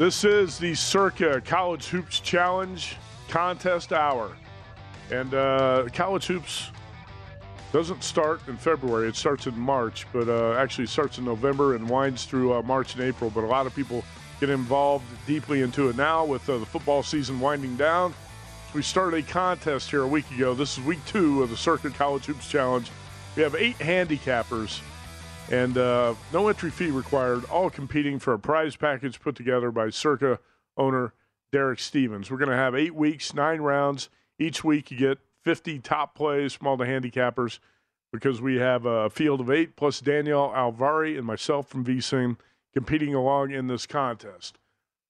This is the Circa College Hoops Challenge Contest Hour. And uh, College Hoops doesn't start in February, it starts in March, but uh, actually starts in November and winds through uh, March and April. But a lot of people get involved deeply into it now with uh, the football season winding down. We started a contest here a week ago. This is week two of the Circa College Hoops Challenge. We have eight handicappers and uh, no entry fee required, all competing for a prize package put together by Circa owner Derek Stevens. We're going to have eight weeks, nine rounds. Each week, you get 50 top plays from all the handicappers because we have a field of eight plus Danielle Alvari and myself from VSIN competing along in this contest.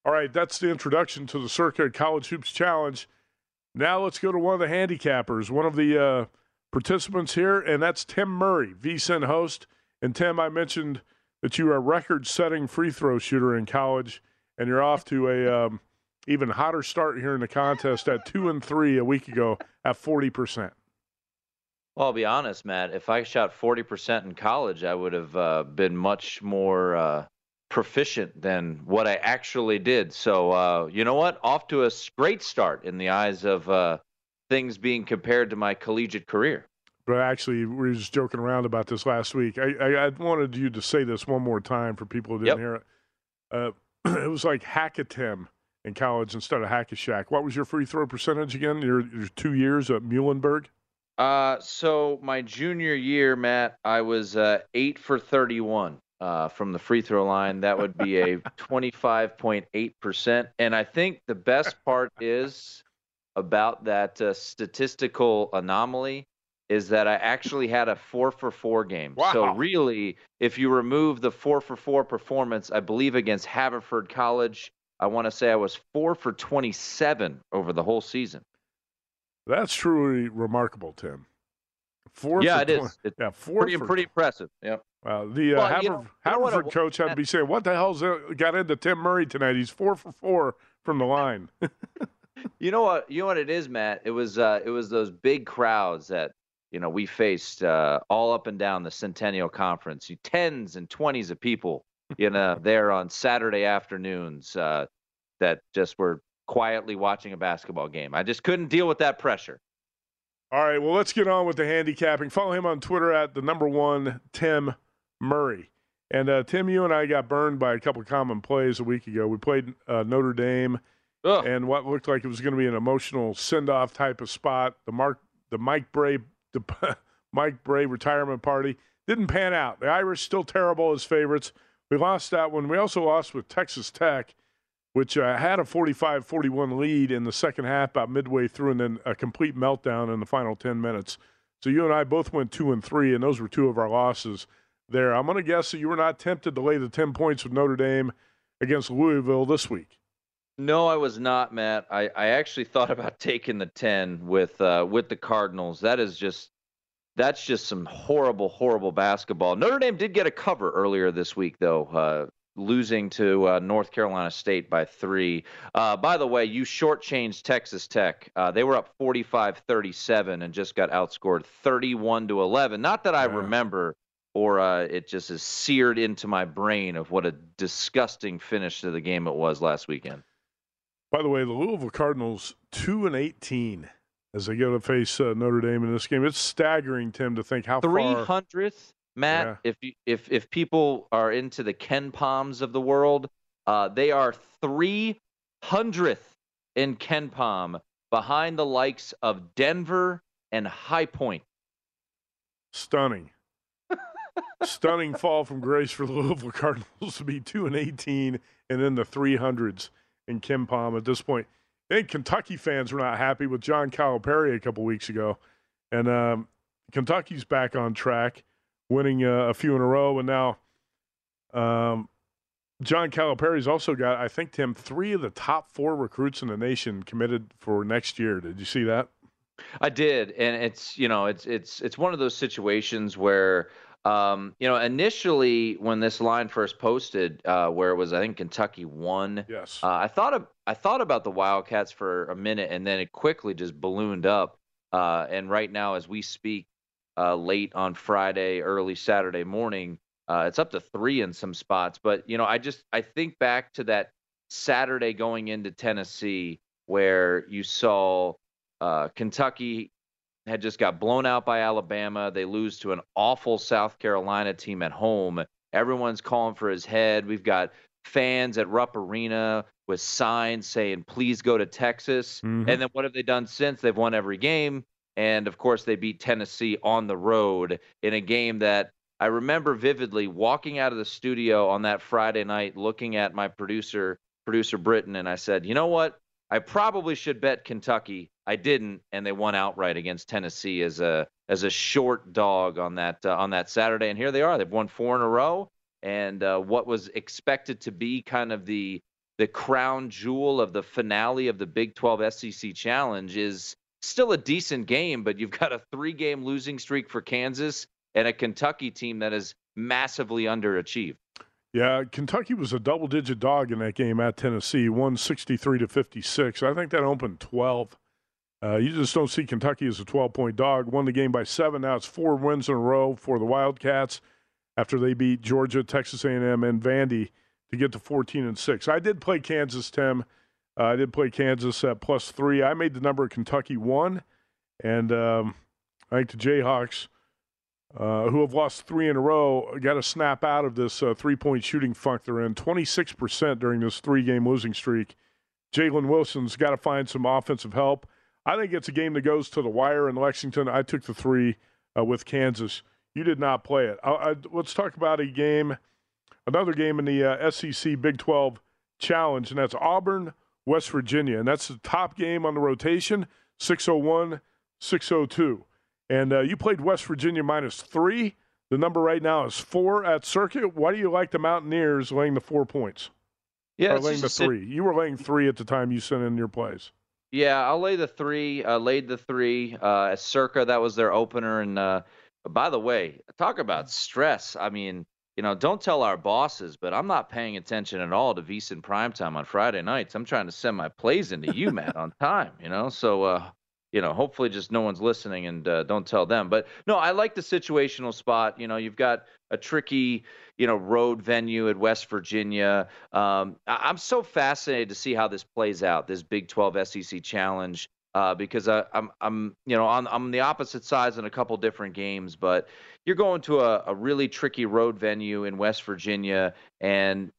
All right, that's the introduction to the Circa College Hoops Challenge. Now let's go to one of the handicappers, one of the uh, participants here, and that's Tim Murray, VSIN host. And Tim, I mentioned that you are a record-setting free throw shooter in college, and you're off to a um, even hotter start here in the contest at two and three a week ago at forty percent. Well, I'll be honest, Matt. If I shot forty percent in college, I would have uh, been much more uh, proficient than what I actually did. So, uh, you know what? Off to a great start in the eyes of uh, things being compared to my collegiate career but actually we were just joking around about this last week. I, I, I wanted you to say this one more time for people who didn't yep. hear it. Uh, it was like Hackatem in college instead of Hack-a-Shaq. What was your free throw percentage again? Your, your two years at Muhlenberg? Uh, so my junior year, Matt, I was uh, eight for thirty-one uh, from the free throw line. That would be a twenty-five point eight percent. And I think the best part is about that uh, statistical anomaly is that I actually had a four for four game. Wow. So really, if you remove the four for four performance, I believe against Haverford College, I want to say I was four for twenty-seven over the whole season. That's truly remarkable, Tim. Four yeah, it is. It's yeah, four pretty, for, pretty impressive. Yeah. Wow. The uh, well, Haver, you know, Haverford you know coach had to be saying, "What the hell's got into Tim Murray tonight? He's four for four from the line." you know what? You know what it is, Matt. It was uh, it was those big crowds that you know, we faced uh, all up and down the Centennial Conference, you tens and twenties of people, you know, there on Saturday afternoons uh, that just were quietly watching a basketball game. I just couldn't deal with that pressure. All right, well, let's get on with the handicapping. Follow him on Twitter at the number one Tim Murray. And uh, Tim, you and I got burned by a couple of common plays a week ago. We played uh, Notre Dame Ugh. and what looked like it was going to be an emotional send-off type of spot. The Mark, the Mike Brey, the Mike Brey retirement party didn't pan out. The Irish still terrible as favorites. We lost that one. We also lost with Texas Tech, which uh, had a 45-41 lead in the second half, about midway through, and then a complete meltdown in the final 10 minutes. So you and I both went two and three, and those were two of our losses there. I'm going to guess that you were not tempted to lay the 10 points with Notre Dame against Louisville this week. No, I was not, Matt. I, I actually thought about taking the ten with uh, with the Cardinals. That is just that's just some horrible, horrible basketball. Notre Dame did get a cover earlier this week, though, uh, losing to uh, North Carolina State by three. Uh, by the way, you shortchanged Texas Tech. Uh, they were up 45-37 and just got outscored 31 to 11. Not that I Yeah. remember, or uh, it just is seared into my brain of what a disgusting finish to the game it was last weekend. By the way, the Louisville Cardinals two and 18 as they go to face uh, Notre Dame in this game. It's staggering, Tim, to think how three far. hundredth, Matt. Yeah. If you- if if people are into the KenPoms of the world, uh, they are three hundredth in KenPom, behind the likes of Denver and High Point. Stunning. Stunning fall from grace for the Louisville Cardinals to be 2 and 18 and in the 300s in KenPom at this point. I think Kentucky fans were not happy with John Calipari a couple weeks ago. And um, Kentucky's back on track, winning uh, a few in a row. And now um, John Calipari's also got, I think, Tim, three of the top four recruits in the nation committed for next year. Did you see that? I did, and it's you know it's it's it's one of those situations where um, you know initially when this line first posted, uh, where it was I think Kentucky won. Yes. Uh, I thought of, I thought about the Wildcats for a minute, and then it quickly just ballooned up. Uh, and right now, as we speak, uh, late on Friday, early Saturday morning, uh, it's up to three in some spots. But you know, I just I think back to that Saturday going into Tennessee where you saw uh, Kentucky had just got blown out by Alabama. They lose to an awful South Carolina team at home. Everyone's calling for his head. We've got fans at Rupp Arena with signs saying, please go to Texas. Mhm. And then what have they done since? They've won every game. And of course, they beat Tennessee on the road in a game that I remember vividly walking out of the studio on that Friday night, looking at my producer, producer Britton, and I said, you know what? I probably should bet Kentucky. I didn't, and they won outright against Tennessee as a as a short dog on that uh, on that Saturday. And here they are. They've won four in a row. And uh, what was expected to be kind of the the crown jewel of the finale of the Big 12 SEC Challenge is still a decent game, but you've got a three game losing streak for Kansas and a Kentucky team that is massively underachieved. Yeah, Kentucky was a double digit dog in that game at Tennessee, won 63 to 56. I think that opened 12. Uh, you just don't see Kentucky as a 12 point dog. Won the game by seven. Now it's four wins in a row for the Wildcats after they beat Georgia, Texas A&M, and Vandy to get to 14 and six. I did play Kansas, Tim. Uh, I did play Kansas at plus three. I made the number of Kentucky one, and um, I think the Jayhawks uh, who have lost three in a row, got to snap out of this uh, three point shooting funk they're in. 26% during this three game losing streak. Jalen Wilson's got to find some offensive help. I think it's a game that goes to the wire in Lexington. I took the three uh, with Kansas. You did not play it. I, I, let's talk about a game, another game in the uh, SEC Big 12 Challenge, and that's Auburn, West Virginia. And that's the top game on the rotation 601, 602. And uh, you played West Virginia minus three. The number right now is four at Circa. Why do you like the Mountaineers laying the four points? Yeah, or laying the a sit- three. You were laying three at the time you sent in your plays. Yeah, I'll lay the three. Uh, laid the three. Uh, at Circa, that was their opener. And uh, by the way, talk about stress. I mean, you know, don't tell our bosses, but I'm not paying attention at all to VSiN primetime on Friday nights. I'm trying to send my plays into you, Matt, on time. You know, so uh, you know, hopefully, just no one's listening and uh, don't tell them. But no, I like the situational spot. You know, you've got a tricky, you know, road venue at West Virginia. Um, I- I'm so fascinated to see how this plays out, this Big 12 SEC challenge, uh, because I, I'm, I'm, you know, on, I'm the opposite sides in a couple different games, but you're going to a, a really tricky road venue in West Virginia, and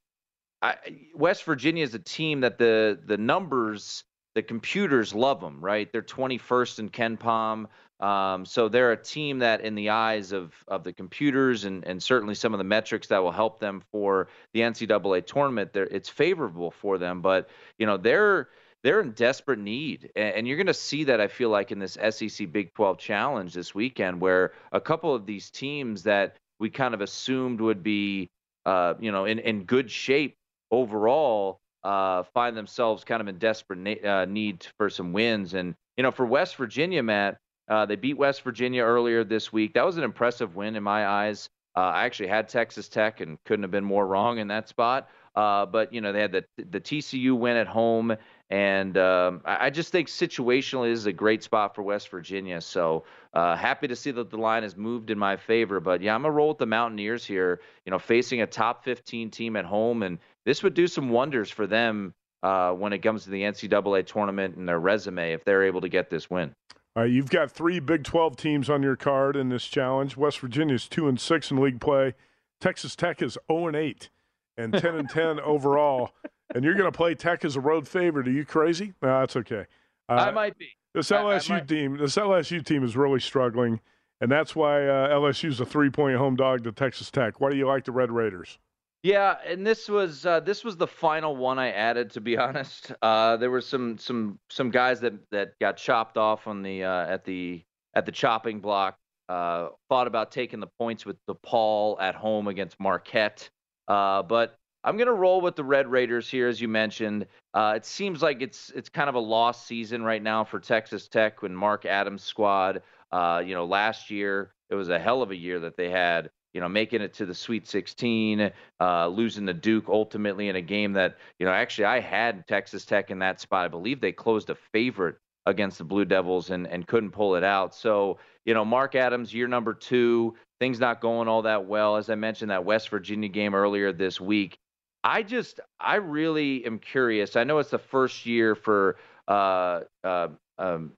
I, West Virginia is a team that the the numbers, the computers love them, right? They're 21st in KenPom. Um, so they're a team that, in the eyes of of the computers and and certainly some of the metrics that will help them for the NCAA tournament, it's favorable for them. But you know they're they're in desperate need, and, and you're going to see that I feel like in this SEC Big 12 Challenge this weekend, where a couple of these teams that we kind of assumed would be, uh, you know, in in good shape overall, uh, find themselves kind of in desperate na- uh, need for some wins. And you know, for West Virginia, Matt uh, they beat West Virginia earlier this week. That was an impressive win in my eyes. Uh, I actually had Texas Tech and couldn't have been more wrong in that spot. Uh, but you know they had the the TCU win at home, and um, I, I just think situationally is a great spot for West Virginia. So uh, happy to see that the line has moved in my favor. But yeah, I'm gonna roll with the Mountaineers here. You know, facing a top 15 team at home, and this would do some wonders for them uh, when it comes to the NCAA tournament and their resume if they're able to get this win. All right, you've got three Big 12 teams on your card in this challenge. West Virginia is 2 and 6 in league play. Texas Tech is 0 and 8 and 10 and 10 overall. And you're going to play Tech as a road favorite. Are you crazy? No, that's okay. Uh, I might be. This LSU I, I team, this LSU team is really struggling, and that's why uh, LSU is a three-point home dog to Texas Tech. Why do you like the Red Raiders? Yeah, and this was uh, this was the final one I added. To be honest, uh, there were some some some guys that that got chopped off on the uh, at the at the chopping block. Uh, thought about taking the points with DePaul at home against Marquette, uh, but I'm gonna roll with the Red Raiders here, as you mentioned. Uh, it seems like it's it's kind of a lost season right now for Texas Tech when Mark Adams' squad. you know, last year it was a hell of a year that they had you know, making it to the Sweet 16, uh, losing the Duke ultimately in a game that, you know, actually I had Texas Tech in that spot. I believe they closed a favorite against the Blue Devils and, and couldn't pull it out. So, you know, Mark Adams, year number two, things not going all that well. As I mentioned, that West Virginia game earlier this week. I just, I really am curious. I know it's the first year for uh, uh, um,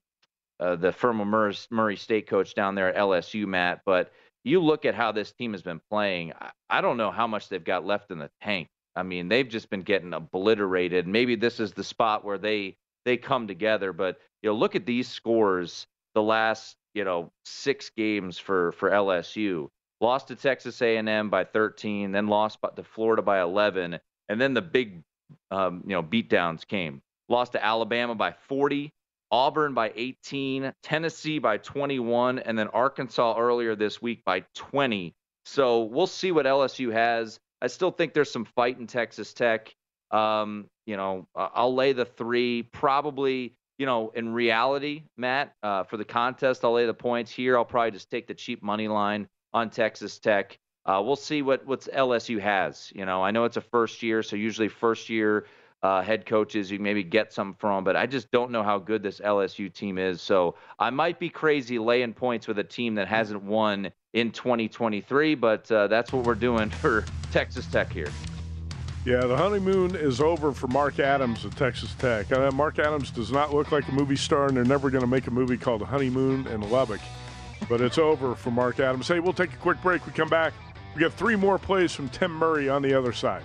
uh, the Furman Murray, Murray State coach down there at LSU, Matt, but – you look at how this team has been playing. I don't know how much they've got left in the tank. I mean, they've just been getting obliterated. Maybe this is the spot where they they come together. But you know, look at these scores. The last you know six games for for LSU. Lost to Texas A&M by 13, then lost to Florida by 11, and then the big um, you know beatdowns came. Lost to Alabama by 40, Auburn by 18, Tennessee by 21, and then Arkansas earlier this week by 20. So we'll see what LSU has. I still think there's some fight in Texas Tech. Um, you know, I'll lay the three. Probably, you know, in reality, Matt, uh, for the contest, I'll lay the points here. I'll probably just take the cheap money line on Texas Tech. Uh, we'll see what what LSU has. You know, I know it's a first year, so usually first year uh, head coaches you maybe get some from, but I just don't know how good this LSU team is. So I might be crazy laying points with a team that hasn't won in 2023, but uh, that's what we're doing for Texas Tech here. Yeah, the honeymoon is over for Mark Adams at Texas Tech. Uh, Mark Adams does not look like a movie star, and they're never going to make a movie called The Honeymoon in Lubbock. But it's over for Mark Adams. Hey, we'll take a quick break. We come back. We got three more plays from Tim Murray on the other side.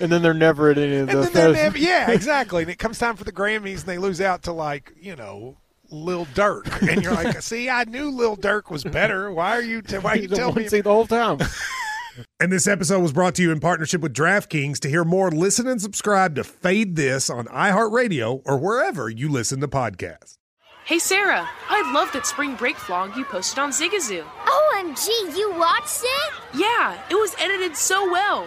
And then they're never at any of the. Never, yeah, exactly. And it comes time for the Grammys, and they lose out to like you know Lil Durk, and you're like, "See, I knew Lil Durk was better. Why are you? T- why are you the telling me?" seed the whole time. And this episode was brought to you in partnership with DraftKings. To hear more, listen and subscribe to Fade This on iHeartRadio or wherever you listen to podcasts. Hey, Sarah, I love that spring break vlog you posted on Zigazoo. OMG, you watched it? Yeah, it was edited so well.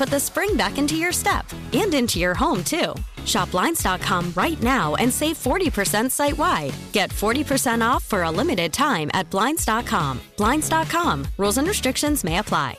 put the spring back into your step and into your home, too. Shop Blinds.com right now and save 40% site wide. Get 40% off for a limited time at Blinds.com. Blinds.com. Rules and restrictions may apply.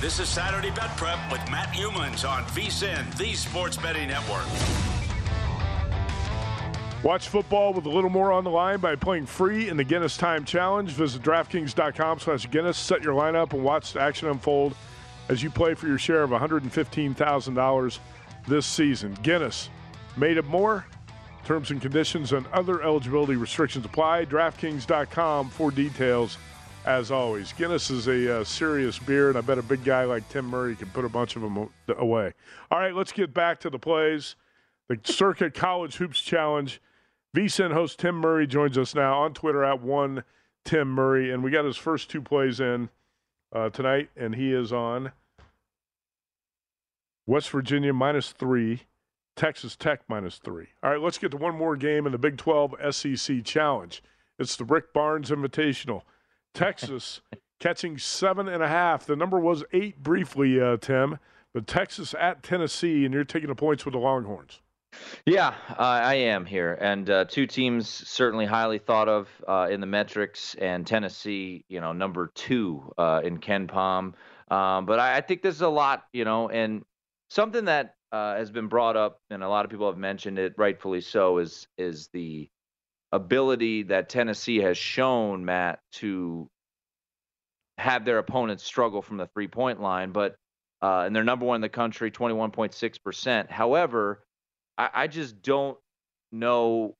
This is Saturday Bet Prep with Matt Youmans on VSIN, the Sports Betting Network. Watch football with a little more on the line by playing free in the Guinness Time Challenge. Visit DraftKings.com slash Guinness. Set your lineup and watch the action unfold as you play for your share of $115,000 this season. Guinness, made of more. Terms and conditions and other eligibility restrictions apply. DraftKings.com for details as always. Guinness is a uh, serious beer, and I bet a big guy like Tim Murray can put a bunch of them away. All right, let's get back to the plays. The Circa College Hoops Challenge. VSIN host Tim Murray joins us now on Twitter at one Tim Murray, and we got his first two plays in uh, tonight, and he is on West Virginia minus three, Texas Tech minus three. All right, let's get to one more game in the Big 12 SEC Challenge. It's the Rick Barnes Invitational. Texas catching seven and a half. The number was eight briefly, uh, Tim, but Texas at Tennessee, and you're taking the points with the Longhorns. Yeah, I am here, and uh, two teams certainly highly thought of uh, in the metrics, and Tennessee, you know, number two uh, in KenPom. Um, but I, I, think this is a lot, you know, and something that uh, has been brought up, and a lot of people have mentioned it, rightfully so, is is the ability that Tennessee has shown, Matt, to have their opponents struggle from the three point line, but uh, and they're number one in the country, 21.6%. However, I, I just don't know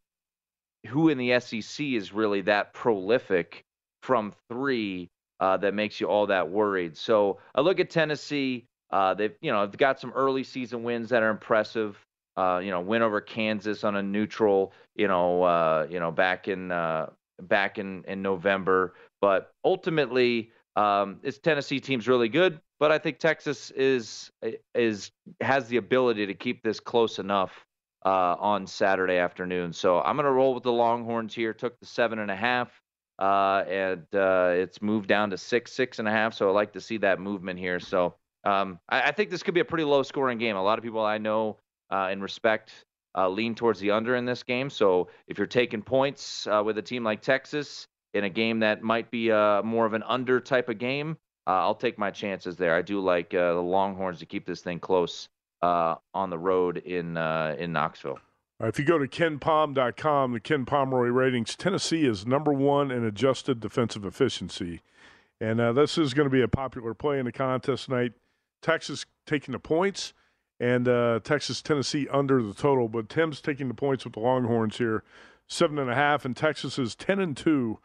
who in the SEC is really that prolific from three uh, that makes you all that worried. So I look at Tennessee. Uh, they've you know they've got some early season wins that are impressive. Uh, you know, win over Kansas on a neutral. You know, uh, you know back in uh, back in in November. But ultimately, um, this Tennessee team's really good. But I think Texas is is has the ability to keep this close enough uh, on Saturday afternoon. So I'm going to roll with the Longhorns here. Took the seven and a half, uh, and uh, it's moved down to six, six and a half. So I like to see that movement here. So um, I, I, think this could be a pretty low scoring game. A lot of people I know uh, and respect uh, lean towards the under in this game. So if you're taking points uh, with a team like Texas in a game that might be more of an under type of game, I'll take my chances there. I do like the Longhorns to keep this thing close uh, on the road in uh, in Knoxville. if you go to kenpom.com, the Ken Pomeroy ratings, Tennessee is number one in adjusted defensive efficiency. And uh, this is going to be a popular play in the contest tonight. Texas taking the points and uh, Texas, Tennessee under the total. But Tim's taking the points with the Longhorns here, seven and a half. And Texas is 10 and two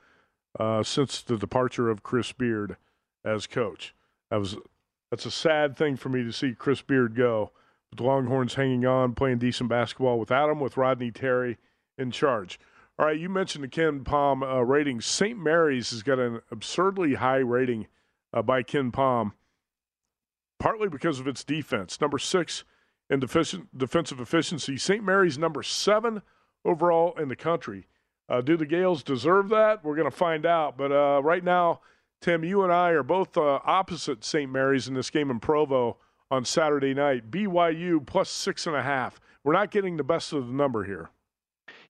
uh, since the departure of Chris Beard as coach. That was that's a sad thing for me to see Chris Beard go with the Longhorns hanging on, playing decent basketball without him, with Rodney Terry in charge. All right, you mentioned the KenPom uh, ratings. St. Mary's has got an absurdly high rating uh, by KenPom, partly because of its defense. Number six in defensive efficiency. St. Mary's number seven overall in the country. Uh, do the Gaels deserve that? We're going to find out. But uh, right now, Tim, you and I are both uh, opposite St. Mary's in this game in Provo on Saturday night. BYU plus six and a half. We're not getting the best of the number here.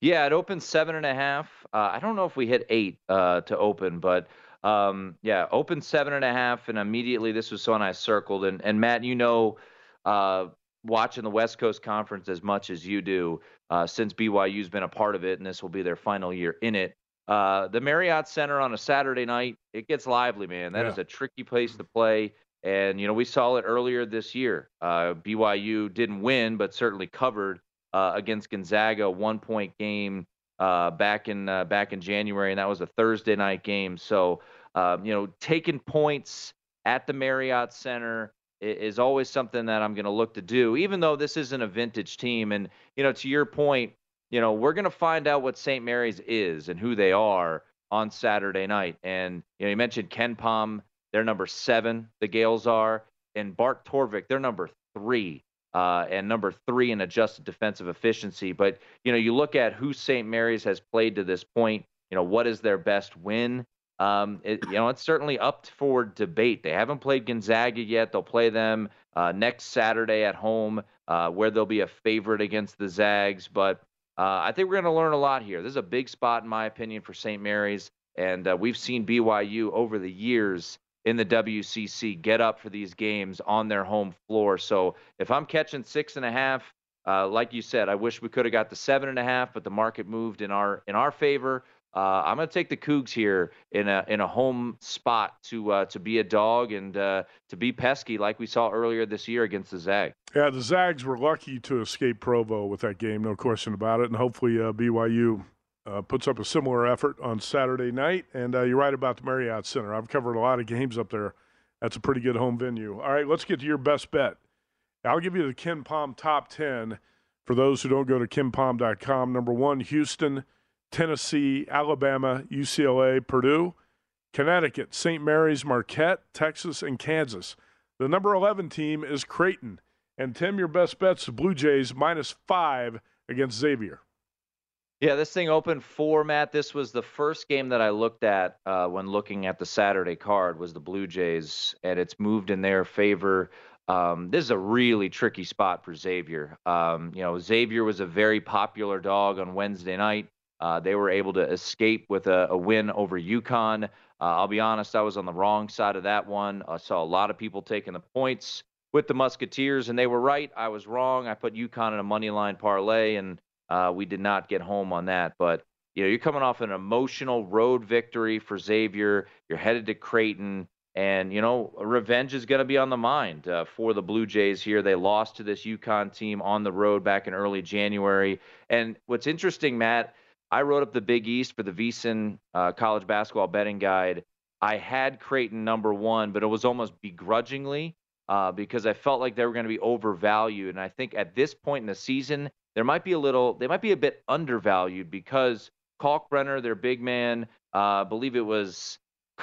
Yeah, it opened seven and a half. Uh, I don't know if we hit eight uh, to open, but um, yeah, open seven and a half, and immediately this was one I circled. And and Matt, you know, uh, watching the West Coast Conference as much as you do, uh, since BYU's been a part of it, and this will be their final year in it. Uh, the Marriott Center on a Saturday night, it gets lively, man. That yeah. is a tricky place to play. And, you know, we saw it earlier this year. Uh, BYU didn't win, but certainly covered uh, against Gonzaga, one point game uh, back in uh, back in January, and that was a Thursday night game. So, um, you know, taking points at the Marriott Center is always something that I'm going to look to do, even though this isn't a vintage team. And, you know, to your point, you know, we're going to find out what St. Mary's is and who they are on Saturday night. And, you know, you mentioned KenPom they're number seven, the Gaels are. And Bart Torvik, they're number three. Uh, and number three in adjusted defensive efficiency. But you know, you look at who St. Mary's has played to this point. You know, what is their best win? Um, it, you know, it's certainly up for debate. They haven't played Gonzaga yet. They'll play them uh, next Saturday at home, uh, where they'll be a favorite against the Zags. But uh, I think we're going to learn a lot here. This is a big spot, in my opinion, for St. Mary's, and uh, we've seen BYU over the years in the WCC get up for these games on their home floor. So if I'm catching six and a half, uh, like you said, I wish we could have got the seven and a half, but the market moved in our in our favor. Uh, I'm going to take the Cougs here in a in a home spot to uh, to be a dog and uh, to be pesky like we saw earlier this year against the Zags. Yeah, the Zags were lucky to escape Provo with that game, no question about it. And hopefully uh, BYU uh, puts up a similar effort on Saturday night. And uh, you're right about the Marriott Center. I've covered a lot of games up there. That's a pretty good home venue. All right, let's get to your best bet. I'll give you the KenPom top 10 for those who don't go to kenpom.com. Number one, Houston, Tennessee, Alabama, UCLA, Purdue, Connecticut, St. Mary's, Marquette, Texas, and Kansas. The number 11 team is Creighton. And Tim, your best bets, the Blue Jays minus five against Xavier. Yeah, this thing opened format. This was the first game that I looked at uh, when looking at the Saturday card was the Blue Jays, and it's moved in their favor. Um, this is a really tricky spot for Xavier. Um, you know, Xavier was a very popular dog on Wednesday night. Uh, they were able to escape with a, a win over UConn. Uh, I'll be honest, I was on the wrong side of that one. I saw a lot of people taking the points with the Musketeers, and they were right. I was wrong. I put UConn in a money line parlay, and uh, we did not get home on that, but you know you're coming off an emotional road victory for Xavier. You're headed to Creighton, and you know revenge is going to be on the mind uh, for the Blue Jays here. They lost to this UConn team on the road back in early January. And what's interesting, Matt, I wrote up the Big East for the VSiN uh, College Basketball Betting Guide. I had Creighton number one, but it was almost begrudgingly uh, because I felt like they were going to be overvalued. And I think at this point in the season, there might be a little, they might be a bit undervalued because Kalkbrenner, their big man, uh, I believe it was,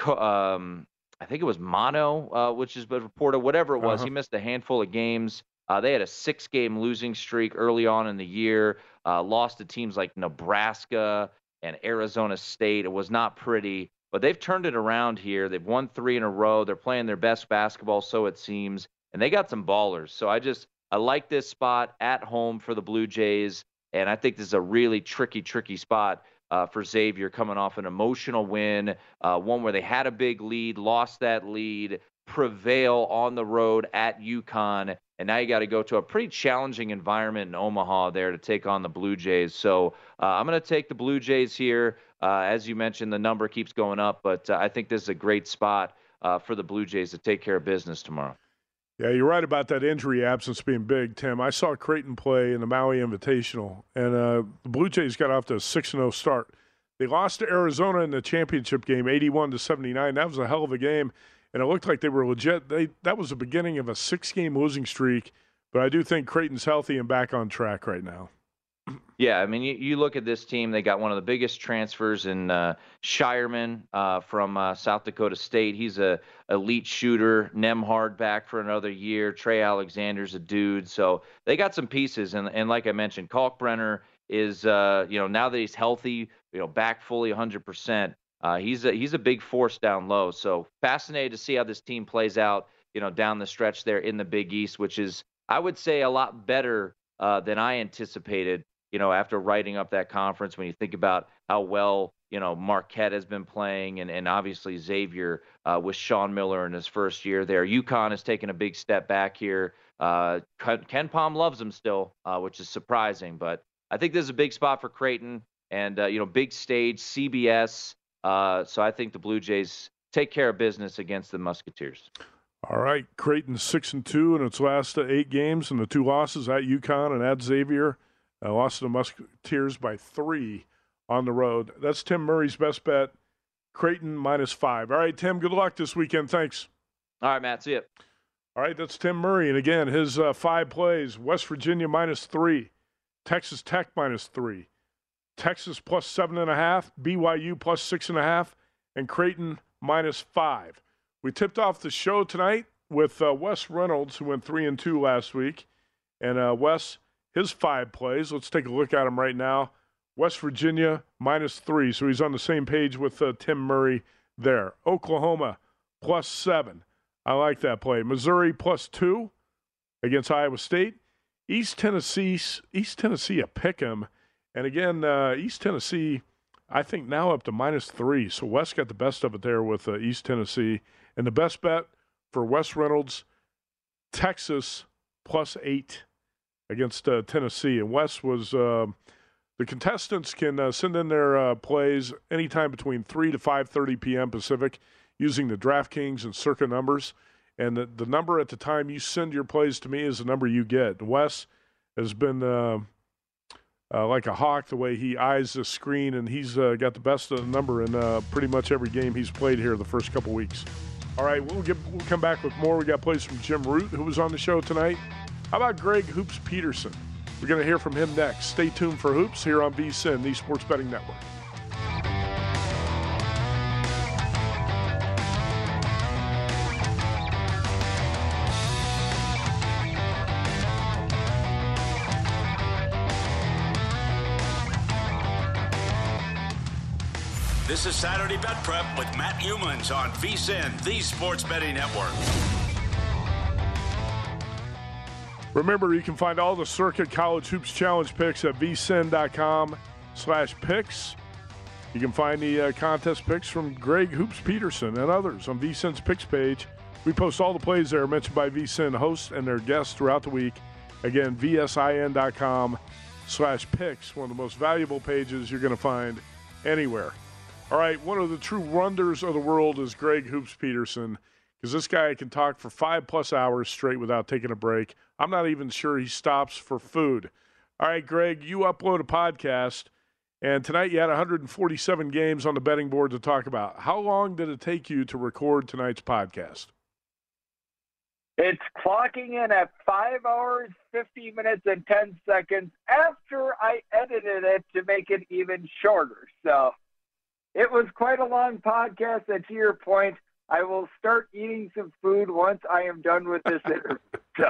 um, I think it was Mono, uh, which is but reported, whatever it was, uh-huh. he missed a handful of games. Uh, they had a six-game losing streak early on in the year, uh, lost to teams like Nebraska and Arizona State. It was not pretty, but they've turned it around here. They've won three in a row. They're playing their best basketball, so it seems, and they got some ballers. So I just I like this spot at home for the Blue Jays, and I think this is a really tricky, tricky spot uh, for Xavier coming off an emotional win, uh, one where they had a big lead, lost that lead, prevail on the road at UConn, and now you got to go to a pretty challenging environment in Omaha there to take on the Blue Jays. So uh, I'm going to take the Blue Jays here. Uh, as you mentioned, the number keeps going up, but uh, I think this is a great spot uh, for the Blue Jays to take care of business tomorrow. Yeah, you're right about that injury absence being big, Tim. I saw Creighton play in the Maui Invitational, and uh, the Blue Jays got off to a 6 0 start. They lost to Arizona in the championship game, 81 to 79. That was a hell of a game, and it looked like they were legit. They That was the beginning of a six game losing streak, but I do think Creighton's healthy and back on track right now. Yeah, I mean, you, you look at this team, they got one of the biggest transfers in uh, Scheierman uh, from uh, South Dakota State. He's a elite shooter. Nembhard back for another year. Trey Alexander's a dude. So they got some pieces. And, and like I mentioned, Kalkbrenner is, uh, you know, now that he's healthy, you know, back fully 100%, uh, he's, a, he's a big force down low. So fascinated to see how this team plays out, you know, down the stretch there in the Big East, which is, I would say, a lot better uh, than I anticipated you know, after writing up that conference, when you think about how well, you know, Marquette has been playing and, and obviously Xavier uh, with Sean Miller in his first year there. UConn has taken a big step back here. Uh, Palm loves him still, uh, which is surprising, but I think this is a big spot for Creighton and, uh, you know, big stage, CBS. Uh, so I think the Blue Jays take care of business against the Musketeers. All right, Creighton six and two in its last eight games, and the two losses at UConn and at Xavier. Uh, lost to the Musketeers by three on the road. That's Tim Murray's best bet. Creighton minus five. All right, Tim, good luck this weekend. Thanks. All right, Matt. See you. All right, that's Tim Murray. And again, his uh, five plays West Virginia minus three, Texas Tech minus three, Texas plus seven and a half, BYU plus six and a half, and Creighton minus five. We tipped off the show tonight with uh, Wes Reynolds, who went three and two last week. And uh, Wes his five plays. Let's take a look at them right now. Wes Virginia minus three, so he's on the same page with uh, Tim Murray there. Oklahoma plus seven. I like that play. Missouri plus two against Iowa State. East Tennessee, East Tennessee a pick 'em, and again uh, East Tennessee, I think now up to minus three. So West got the best of it there with uh, East Tennessee, and the best bet for Wes Reynolds, Texas plus eight against uh, Tennessee. And Wes was uh, the contestants can uh, send in their uh, plays anytime between 3 to 5:30 p.m. Pacific using the DraftKings and Circa numbers. And the, the number at the time you send your plays to me is the number you get. Wes has been uh, uh, like a hawk the way he eyes the screen, and he's got the best of the number in pretty much every game he's played here the first couple weeks. All right, we'll get we'll come back with more. We got plays from Jim Root, who was on the show tonight. How about Greg Hoops Peterson? We're going to hear from him next. Stay tuned for Hoops here on VSIN, the Sports Betting Network. This is Saturday Bet Prep with Matt Youmans on VSIN, the Sports Betting Network. Remember, you can find all the Circa College Hoops Challenge picks at vsin.com slash picks. You can find the uh, contest picks from Greg Hoops Peterson and others on vSIN's picks page. We post all the plays there mentioned by vSIN hosts and their guests throughout the week. Again, vsin.com slash picks, one of the most valuable pages you're going to find anywhere. All right, one of the true wonders of the world is Greg Hoops Peterson because this guy can talk for five plus hours straight without taking a break. I'm not even sure he stops for food. All right, Greg, you upload a podcast, and tonight you had 147 games on the betting board to talk about. How long did it take you to record tonight's podcast? It's clocking in at five hours, 50 minutes, and 10 seconds after I edited it to make it even shorter. So it was quite a long podcast. And to your point, I will start eating some food once I am done with this interview. So.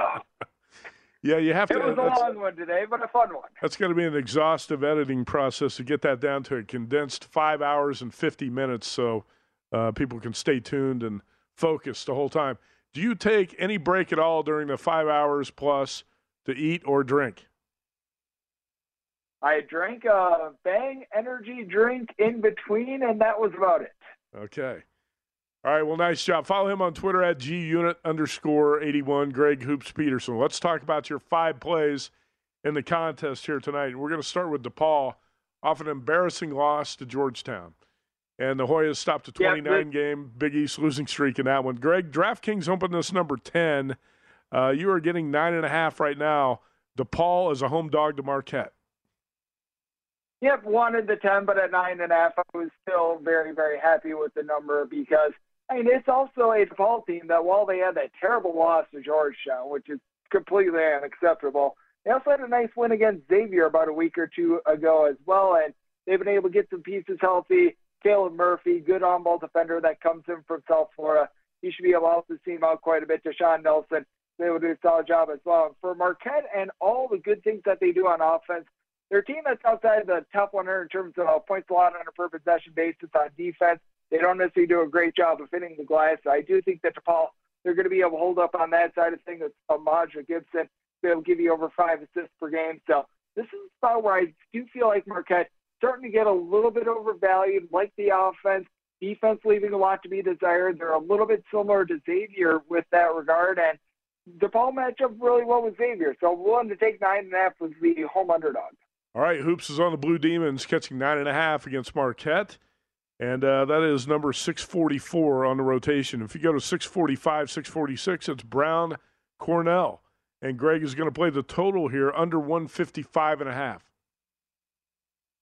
Yeah, you have to. It was a long one today, but a fun one. That's going to be an exhaustive editing process to get that down to a condensed five hours and 50 minutes so uh, people can stay tuned and focused the whole time. Do you take any break at all during the five hours plus to eat or drink? I drank a Bang energy drink in between, and that was about it. Okay. All right. Well, nice job. Follow him on Twitter at gunit underscore 81, Greg Hoops Peterson. Let's talk about your five plays in the contest here tonight. We're going to start with DePaul off an embarrassing loss to Georgetown. And the Hoyas stopped a Yeah, 29 game Big East losing streak in that one. Greg, DraftKings opened this number 10. Uh, you are getting nine and a half right now. DePaul is a home dog to Marquette. Yep, wanted the 10, but at nine and a half, I was still very, very happy with the number because, Mean, it's also a DePaul team that while they had that terrible loss to Georgetown, which is completely unacceptable, they also had a nice win against Xavier about a week or two ago as well, and they've been able to get some pieces healthy. Caleb Murphy, good on-ball defender that comes in from South Florida. He should be able to see him out quite a bit. Da'Sean Nelson, they will do a solid job as well. And for Marquette and all the good things that they do on offense, they're team that's outside the top 100 in terms of points allowed on a per possession basis on defense. They don't necessarily do a great job of hitting the glass. I do think that DePaul, they're going to be able to hold up on that side of things. It's Umoja Gibson, to give you over five assists per game. So this is a spot where I do feel like Marquette starting to get a little bit overvalued, like the offense. Defense leaving a lot to be desired. They're a little bit similar to Xavier with that regard. And DePaul match up really well with Xavier. So willing to take nine and a half as the home underdog. All right, Hoops is on the Blue Demons, catching nine and a half against Marquette, and uh, that is number six forty four on the rotation. If you go to six forty five, six forty six, it's Brown Cornell, and Greg is going to play the total here under 155 and a half.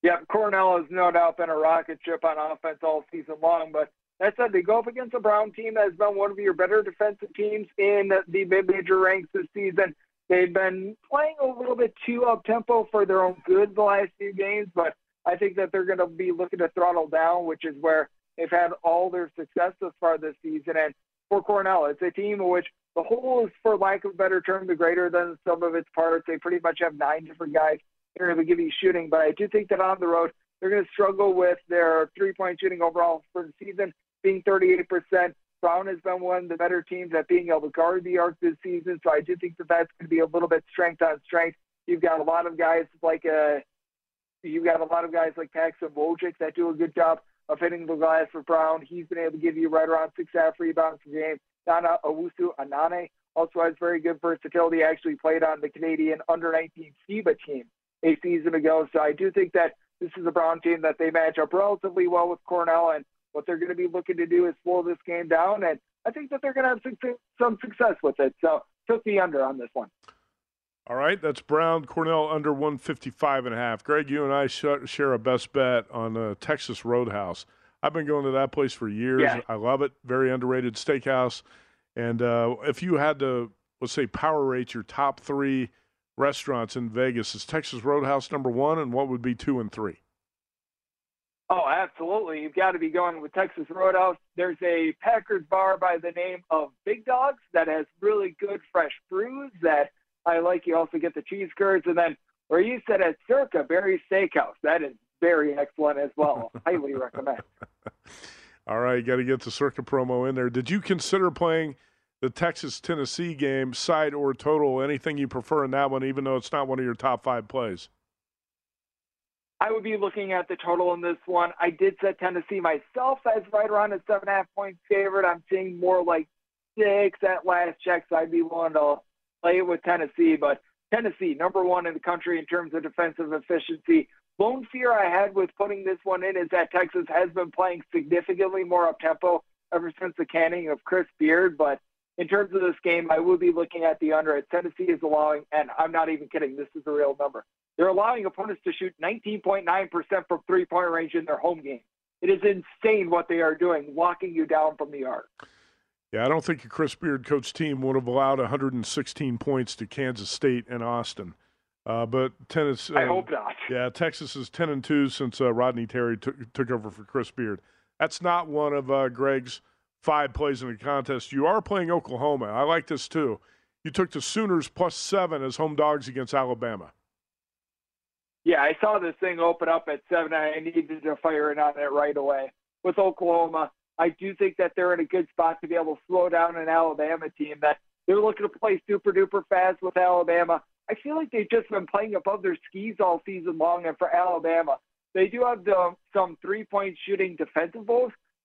Yep, Cornell has no doubt been a rocket ship on offense all season long. But that said, they go up against a Brown team that has been one of your better defensive teams in the mid-major ranks this season. They've been playing a little bit too up tempo for their own good the last few games, but I think that they're going to be looking to throttle down, which is where they've had all their success thus far this season. And for Cornell, it's a team in which the whole is, for lack of a better term, the greater than some of its parts. They pretty much have nine different guys who are able to give you shooting, but I do think that on the road they're going to struggle with their three-point shooting overall for the season being 38%. Brown has been one of the better teams at being able to guard the arc this season, so I do think that that's going to be a little bit strength on strength. You've got a lot of guys like uh, you've got a lot of guys like Paxson Wojcik that do a good job of hitting the glass for Brown. He's been able to give you right around six half rebounds per game. Nana Owusu Anane also has very good versatility. Actually played on the Canadian under 19 FIBA team a season ago. So I do think that this is a Brown team that they match up relatively well with Cornell, and what they're going to be looking to do is slow this game down. And I think that they're going to have some success with it. So took the under on this one. All right, that's Brown Cornell under 155 and a half. Greg, you and I sh- share a best bet on uh, Texas Roadhouse. I've been going to that place for years. Yeah. I love it. Very underrated steakhouse. And uh, if you had to, let's say, power rate your top three restaurants in Vegas, is Texas Roadhouse number one, and what would be two and three? Oh, absolutely. You've got to be going with Texas Roadhouse. There's a Packers bar by the name of Big Dogs that has really good fresh brews that I like. You also get the cheese curds. And then where you said at Circa, Barry Steakhouse. That is very excellent as well. Highly recommend. All right, got to get the Circa promo in there. Did you consider playing the Texas Tennessee game, side or total? Anything you prefer in that one, even though it's not one of your top five plays? I would be looking at the total in this one. I did set Tennessee myself as right around a seven and a half point favorite. I'm seeing more like six at last check, so I'd be willing to play it with Tennessee. But Tennessee, number one in the country in terms of defensive efficiency. Lone fear I had with putting this one in is that Texas has been playing significantly more up tempo ever since the canning of Chris Beard. But in terms of this game, I would be looking at the under. Tennessee is allowing, and I'm not even kidding, this is a real number. They're allowing opponents to shoot 19.9% from three point range in their home game. It is insane what they are doing, locking you down from the arc. Yeah, I don't think a Chris Beard coach team would have allowed 116 points to Kansas State and Austin. Uh, but Tennessee, I hope not. Yeah, Texas is 10 and 2 since uh, Rodney Terry took, took over for Chris Beard. That's not one of uh, Greg's five plays in the contest. You are playing Oklahoma. I like this too. you took the Sooners plus seven as home dogs against Alabama. Yeah, I saw this thing open up at seven. I needed to fire in on it right away. With Oklahoma, I do think that they're in a good spot to be able to slow down an Alabama team that they're looking to play super duper fast with Alabama. I feel like they've just been playing above their skis all season long, and for Alabama, they do have the, some three point shooting defensive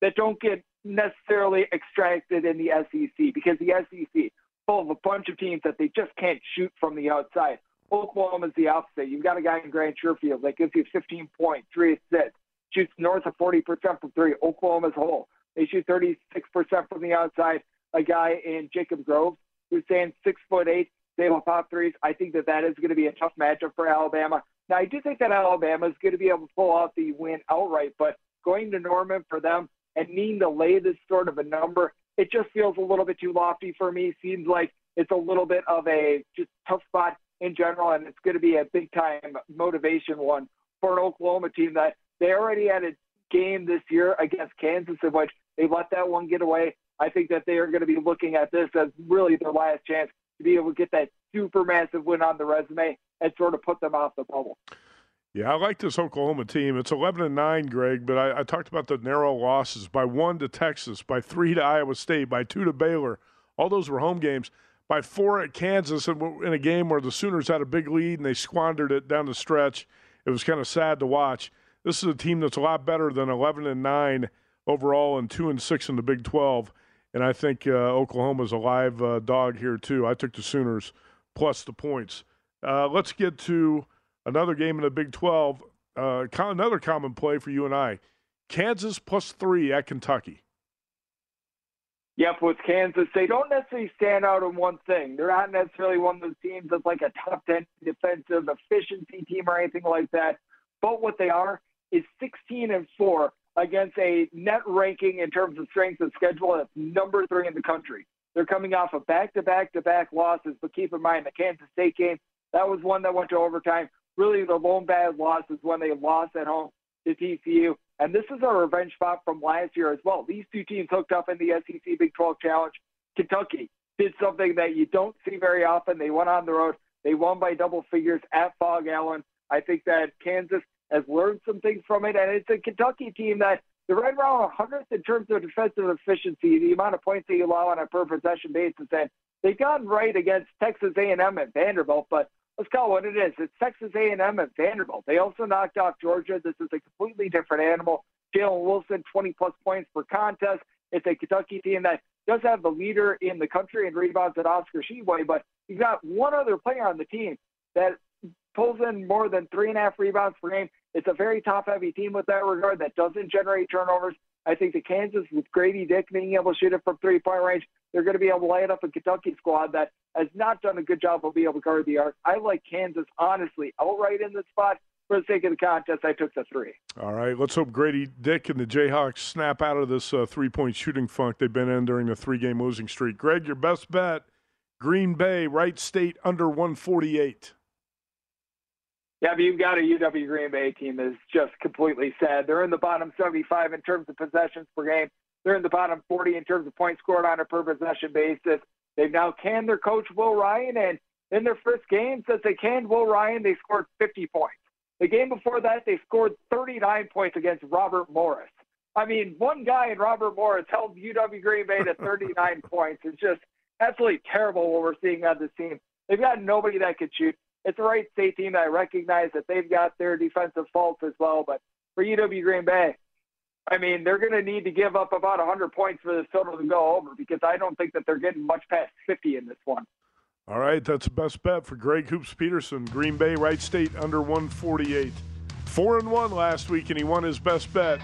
that don't get necessarily extracted in the SEC because the SEC full of a bunch of teams that they just can't shoot from the outside. Oklahoma is the opposite. You've got a guy in Grant Sherfield that gives you 15 points, three assists, shoots north of 40% from three. Oklahoma's whole. They shoot 36% from the outside. A guy in Jacob Groves who's saying six foot eight, they will pop threes. I think that that is going to be a tough matchup for Alabama. Now, I do think that Alabama is going to be able to pull out the win outright, but going to Norman for them and needing to lay this sort of a number, it just feels a little bit too lofty for me. Seems like it's a little bit of a just tough spot in general, and it's going to be a big time motivation one for an Oklahoma team that they already had a game this year against Kansas in which they let that one get away. I think that they are going to be looking at this as really their last chance to be able to get that super massive win on the resume and sort of put them off the bubble. Yeah, I like this Oklahoma team. It's 11 and 9, Greg, but I, I, talked about the narrow losses by one to Texas, by three to Iowa State, by two to Baylor. All those were home games. By four at Kansas in a game where the Sooners had a big lead and they squandered it down the stretch. It was kind of sad to watch. This is a team that's a lot better than 11 and 9 overall and 2 and 6 in the Big 12. And I think uh, Oklahoma's a live uh, dog here, too. I took the Sooners plus the points. Uh, let's get to another game in the Big 12. Uh, another common play for you and I Kansas plus three at Kentucky. Yep, with Kansas, they don't necessarily stand out in one thing. They're not necessarily one of those teams that's like a top 10 defensive efficiency team or anything like that. But what they are is 16 and 4 against a net ranking in terms of strength of schedule that's number three in the country. They're coming off of back to back to back losses, but keep in mind the Kansas State game, that was one that went to overtime. Really, the lone bad loss is when they lost at home to TCU. And this is a revenge spot from last year as well. These two teams hooked up in the SEC Big 12 Challenge. Kentucky did something that you don't see very often. They went on the road. They won by double figures at Phog Allen. I think that Kansas has learned some things from it, and it's a Kentucky team that they're right around 100th in terms of defensive efficiency, the amount of points they allow on a per possession basis, and they've gotten right against Texas A&M and Vanderbilt, but let's call it what it is. It's Texas A&M and Vanderbilt. They also knocked off Georgia. This is a completely different animal. Jalen Wilson, 20 plus points per contest. It's a Kentucky team that does have the leader in the country in rebounds at Oscar Tshiebwe, but you've got one other player on the team that pulls in more than three and a half rebounds per game. It's a very top heavy team with that regard that doesn't generate turnovers. I think the Kansas with Grady Dick being able to shoot it from three point range, they're going to be able to light up a Kentucky squad that has not done a good job of being able to guard the arc. I like Kansas honestly outright in this spot. For the sake of the contest, I took the three. All right, let's hope Grady Dick and the Jayhawks snap out of this uh, three point shooting funk they've been in during the three game losing streak. Greg, your best bet Green Bay, Wright State under 148. Yeah, but you've got a UW Green Bay team that's just completely sad. They're in the bottom 75 in terms of possessions per game. They're in the bottom 40 in terms of points scored on a per possession basis. They've now canned their coach Will Ryan, and in their first game since they canned Will Ryan, they scored 50 points. The game before that, they scored 39 points against Robert Morris. I mean, one guy in Robert Morris held UW Green Bay to 39 points. It's just absolutely terrible what we're seeing on this team. They've got nobody that could shoot it's a Wright State team. I recognize that they've got their defensive faults as well, but for UW Green Bay, I mean, they're going to need to give up about 100 points for this total to go over because I don't think that they're getting much past 50 in this one. All right, that's the best bet for Greg Hoops Peterson. Green Bay, Wright State under 148. Four and one last week, and he won his best bet.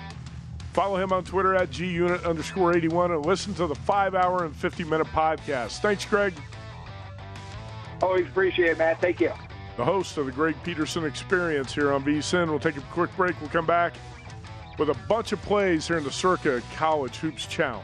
Follow him on Twitter at gunit underscore 81 and listen to the five hour and 50 minute podcast. Thanks, Greg. Always appreciate it, Matt. Thank you the host of the Greg Peterson Experience here on VSIN. We'll take a quick break. We'll come back with a bunch of plays here in the Circa College Hoops Challenge.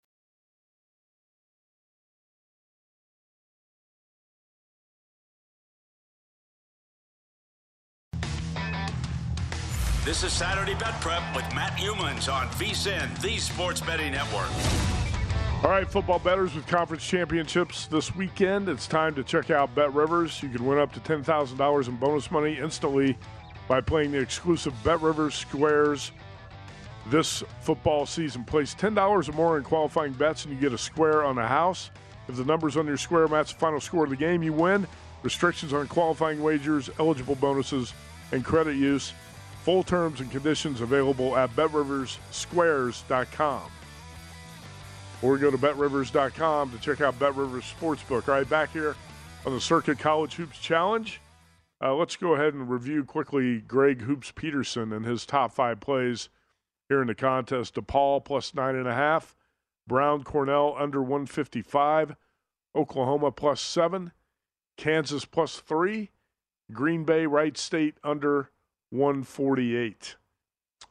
This is Saturday Bet Prep with Matt Youmans on VSIN, the Sports Betting Network. All right, football betters with conference championships this weekend. It's time to check out Bet Rivers. You can win up to $10,000 in bonus money instantly by playing the exclusive Bet Rivers Squares this football season. Place $10 or more in qualifying bets and you get a square on a house. If the numbers on your square match the final score of the game, you win. Restrictions on qualifying wagers, eligible bonuses, and credit use. Full terms and conditions available at betriverssquares.com. Or go to betrivers.com to check out BetRivers Sportsbook. All right, back here on the Circa College Hoops Challenge. Uh, let's go ahead and review quickly Greg Hoops Peterson and his top five plays here in the contest. DePaul plus nine and a half, Brown Cornell under 155, Oklahoma plus seven, Kansas plus three, Green Bay Wright State under 148.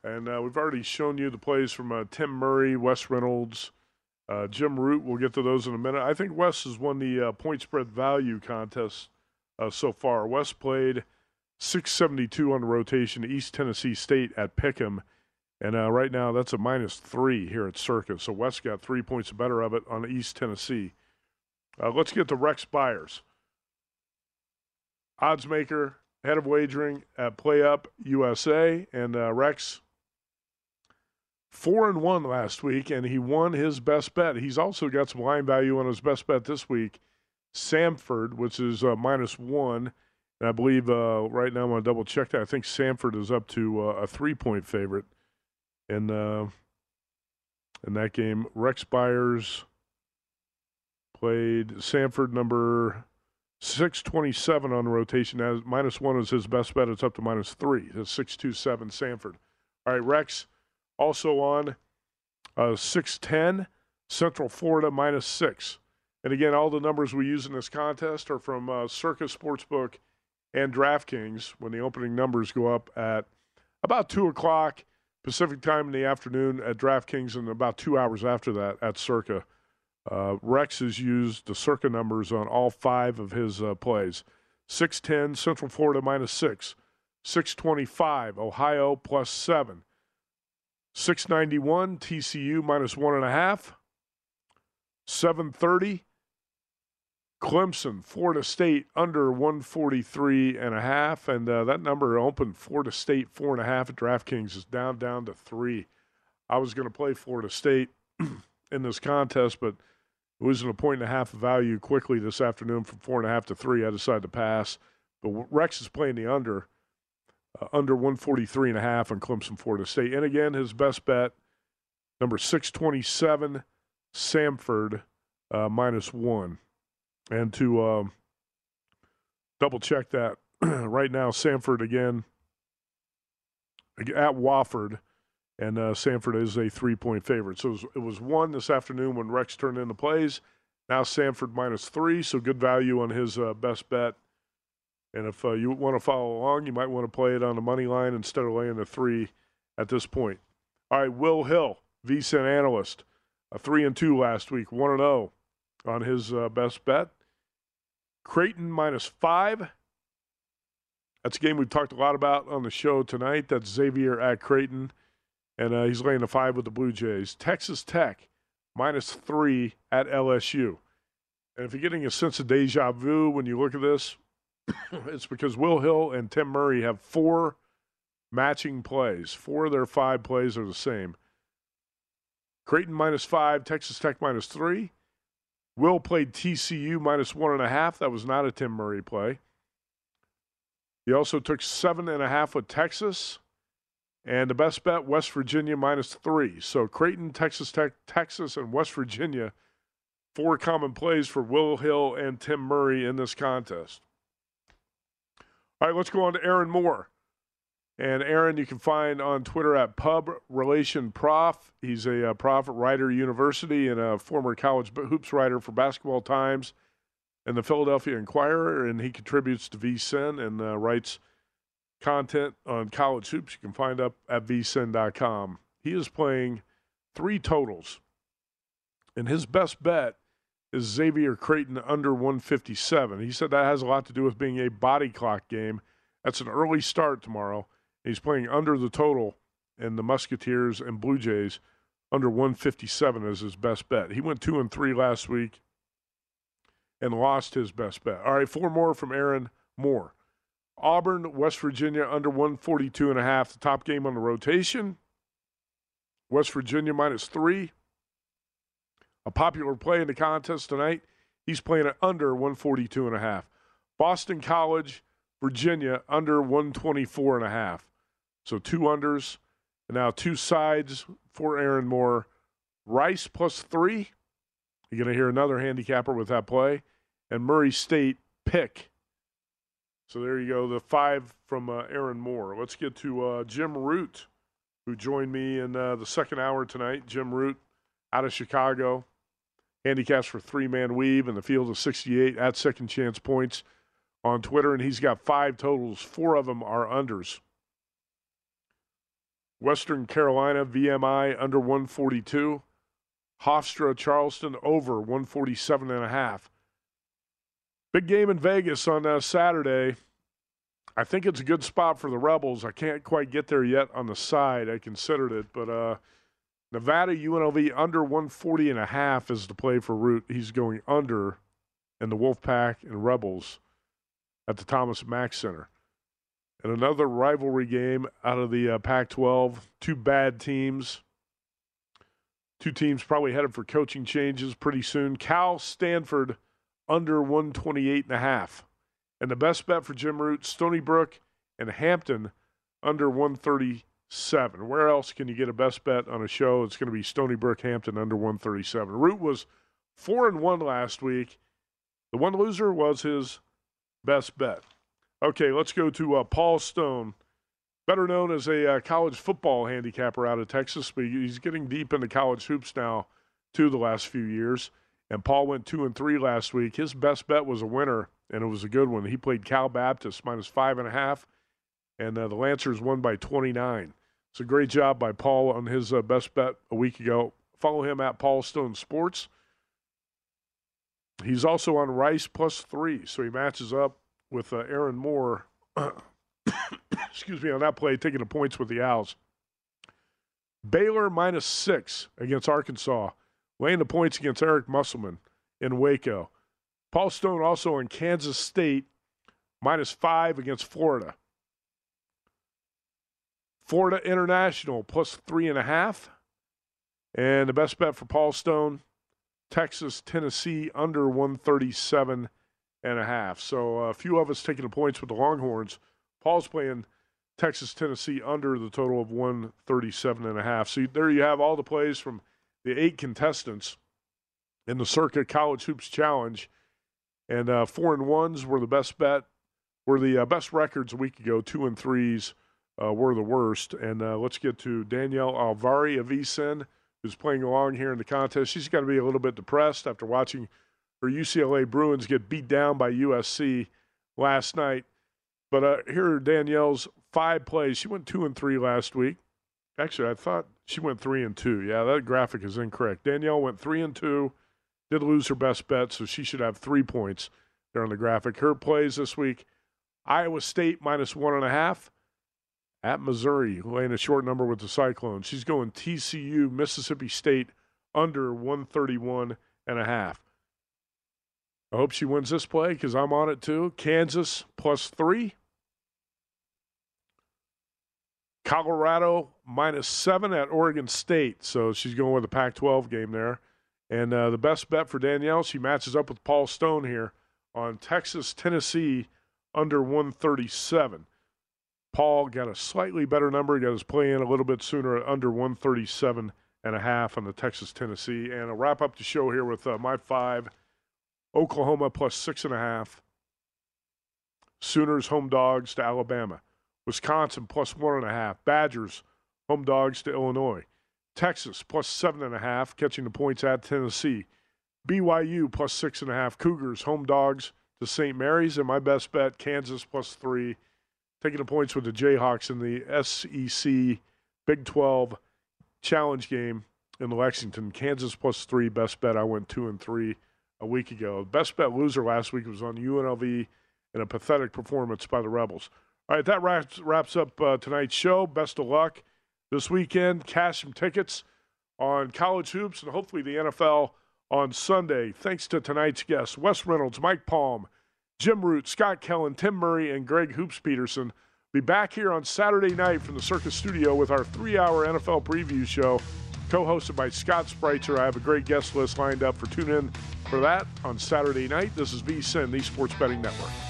And uh, we've already shown you the plays from uh, Tim Murray, Wes Reynolds, uh, Jim Root. We'll get to those in a minute. I think Wes has won the uh, point spread value contest uh, so far. Wes played 672 on the rotation, East Tennessee State at pick'em. And uh, right now, that's a minus three here at Circa. So Wes got three points better of it on East Tennessee. let's get to Rex Beyers. Odds maker, head of wagering at PlayUp USA, and uh, Rex four and one last week, and he won his best bet. He's also got some line value on his best bet this week, Samford, which is uh, minus one. And I believe uh, right now I'm going to double check that. I think Samford is up to uh, a three point favorite in uh, in that game. Rex Beyers played Samford number 627 on the rotation. As minus one is his best bet. It's up to minus three. It's 627 Samford. All right, Rex also on uh, 610 Central Florida minus six. And again, all the numbers we use in this contest are from uh, Circa Sportsbook and DraftKings when the opening numbers go up at about 2 o'clock Pacific time in the afternoon at DraftKings and about two hours after that at Circa. Uh, Rex has used the Circa numbers on all five of his uh, plays. 610 Central Florida minus six, 625 Ohio plus seven, 691 TCU minus one and a half, 730 Clemson, Florida State under 143 and a half, and uh, that number opened Florida State four and a half. At DraftKings is down down to three. I was going to play Florida State in this contest, but losing a point and a half value quickly this afternoon from four and a half to three, I decided to pass. But Rex is playing the under, uh, under 143 and a half on Clemson, Florida State, and again his best bet, number 627, Samford uh, minus one. And to um, double check that, right now, Samford again at Wofford, and uh, Samford is a three point favorite. So it was, it was, one this afternoon when Rex turned in the plays. Now Samford minus three, so good value on his uh, best bet. And if uh, you want to follow along, you might want to play it on the money line instead of laying the three at this point. All right, Will Hill, VSIN analyst, a three and two last week, one and zero oh on his uh, best bet. Creighton minus five. That's a game we've talked a lot about on the show tonight. That's Xavier at Creighton, and uh, he's laying a five with the Blue Jays. Texas Tech minus three at LSU. And if you're getting a sense of deja vu when you look at this, it's because Will Hill and Tim Murray have four matching plays. Four of their five plays are the same. Creighton minus five, Texas Tech minus three. Will played TCU minus one and a half. That was not a Tim Murray play. He also took seven and a half with Texas. And the best bet, West Virginia minus three. So Creighton, Texas Tech, Texas, and West Virginia, four common plays for Will Hill and Tim Murray in this contest. All right, let's go on to Aaron Moore. And Aaron, you can find on Twitter at Pub Relation Prof. He's a, a prof at Rider University and a former college hoops writer for Basketball Times and the Philadelphia Inquirer. And he contributes to VSIN and uh, writes content on college hoops. You can find up at vsin.com. He is playing three totals, and his best bet is Xavier Creighton under 157. He said that has a lot to do with being a body clock game. That's an early start tomorrow. He's playing under the total, and the Musketeers and Blue Jays under 157 is his best bet. He went two and three last week and lost his best bet. All right, four more from Aaron Moore. Auburn, West Virginia under 142 and a half, the top game on the rotation. West Virginia minus three. A popular play in the contest tonight. He's playing it under 142 and a half. Boston College, Virginia under 124 and a half. So two unders, and now two sides for Aaron Moore. Rice plus three. You're going to hear another handicapper with that play. And Murray State pick. So there you go, the five from uh, Aaron Moore. Let's get to uh, Jim Root, who joined me in uh, the second hour tonight. Jim Root out of Chicago. Handicaps for three man weave in the field of 68 at second chance points on Twitter, and he's got five totals. Four of them are unders. Western Carolina, VMI under 142. Hofstra, Charleston over 147 and a half. Big game in Vegas on uh, Saturday. I think it's a good spot for the Rebels. I can't quite get there yet on the side. I considered it, but uh, Nevada UNLV under 140 and a half is the play for Root. He's going under, and the Wolfpack and Rebels at the Thomas Mack Center. And another rivalry game out of the uh, Pac 12. Two bad teams. Two teams probably headed for coaching changes pretty soon. Cal Stanford under 128 and a half. And the best bet for Jim Root, Stony Brook and Hampton under 137. Where else can you get a best bet on a show? It's going to be Stony Brook Hampton under 137. Root was 4 and 1 last week. The one loser was his best bet. Okay, let's go to uh, Paul Stone, better known as a uh, college football handicapper out of Texas, but he's getting deep into college hoops now, too, the last few years. And Paul went two and three last week. His best bet was a winner, and it was a good one. He played Cal Baptist minus five and a half, and uh, the Lancers won by 29. It's a great job by Paul on his uh, best bet a week ago. Follow him at Paul Stone Sports. He's also on Rice plus three, so he matches up with uh, Aaron Moore. excuse me on that play, taking the points with the Owls. Baylor minus six against Arkansas, laying the points against Eric Musselman in Waco. Paul Stone also in Kansas State minus five against Florida. Florida International plus three and a half. And the best bet for Paul Stone, Texas, Tennessee under 137 and a half. So uh, a few of us taking the points with the Longhorns. Paul's playing Texas, Tennessee under the total of 137 and a half. So there you have all the plays from the eight contestants in the Circa College Hoops Challenge. And uh, four and ones were the best bet, were the uh, best records a week ago. Two and threes uh, were the worst. And uh, let's get to Danielle Alvari of who's playing along here in the contest. She's got to be a little bit depressed after watching her UCLA Bruins get beat down by USC last night. But uh, here are Danielle's five plays. She went two and three last week. Actually, I thought she went three and two. Yeah, that graphic is incorrect. Danielle went three and two, did lose her best bet, so she should have three points there on the graphic. Her plays this week Iowa State minus one and a half at Missouri, laying a short number with the Cyclones. She's going TCU, Mississippi State under 131 and a half. I hope she wins this play because I'm on it too. Kansas plus three. Colorado minus seven at Oregon State. So she's going with a Pac 12 game there. And uh, the best bet for Danielle, she matches up with Paul Stone here on Texas, Tennessee under 137. Paul got a slightly better number. He got his play in a little bit sooner at under 137 and a half on the Texas, Tennessee. And I'll wrap up the show here with uh, my five Oklahoma plus six and a half. Sooners home dogs to Alabama. Wisconsin plus one and a half. Badgers home dogs to Illinois. Texas plus seven and a half, catching the points at Tennessee. BYU plus six and a half. Cougars home dogs to St. Mary's. And my best bet, Kansas plus three, taking the points with the Jayhawks in the SEC Big 12 challenge game in Lexington. Kansas plus three, best bet. I went two and three a week ago. Best bet loser last week was on UNLV in a pathetic performance by the Rebels. All right, that wraps, wraps up uh, tonight's show. Best of luck this weekend. Cash some tickets on college hoops and hopefully the NFL on Sunday. Thanks to tonight's guests Wes Reynolds, Mike Palm, Jim Root, Scott Kellen, Tim Murray, and Greg Hoops Peterson. Be back here on Saturday night from the Circa Studio with our three hour NFL preview show, co hosted by Scott Spreitzer. I have a great guest list lined up for tune in for that on Saturday night. This is VSIN, the Sports Betting Network.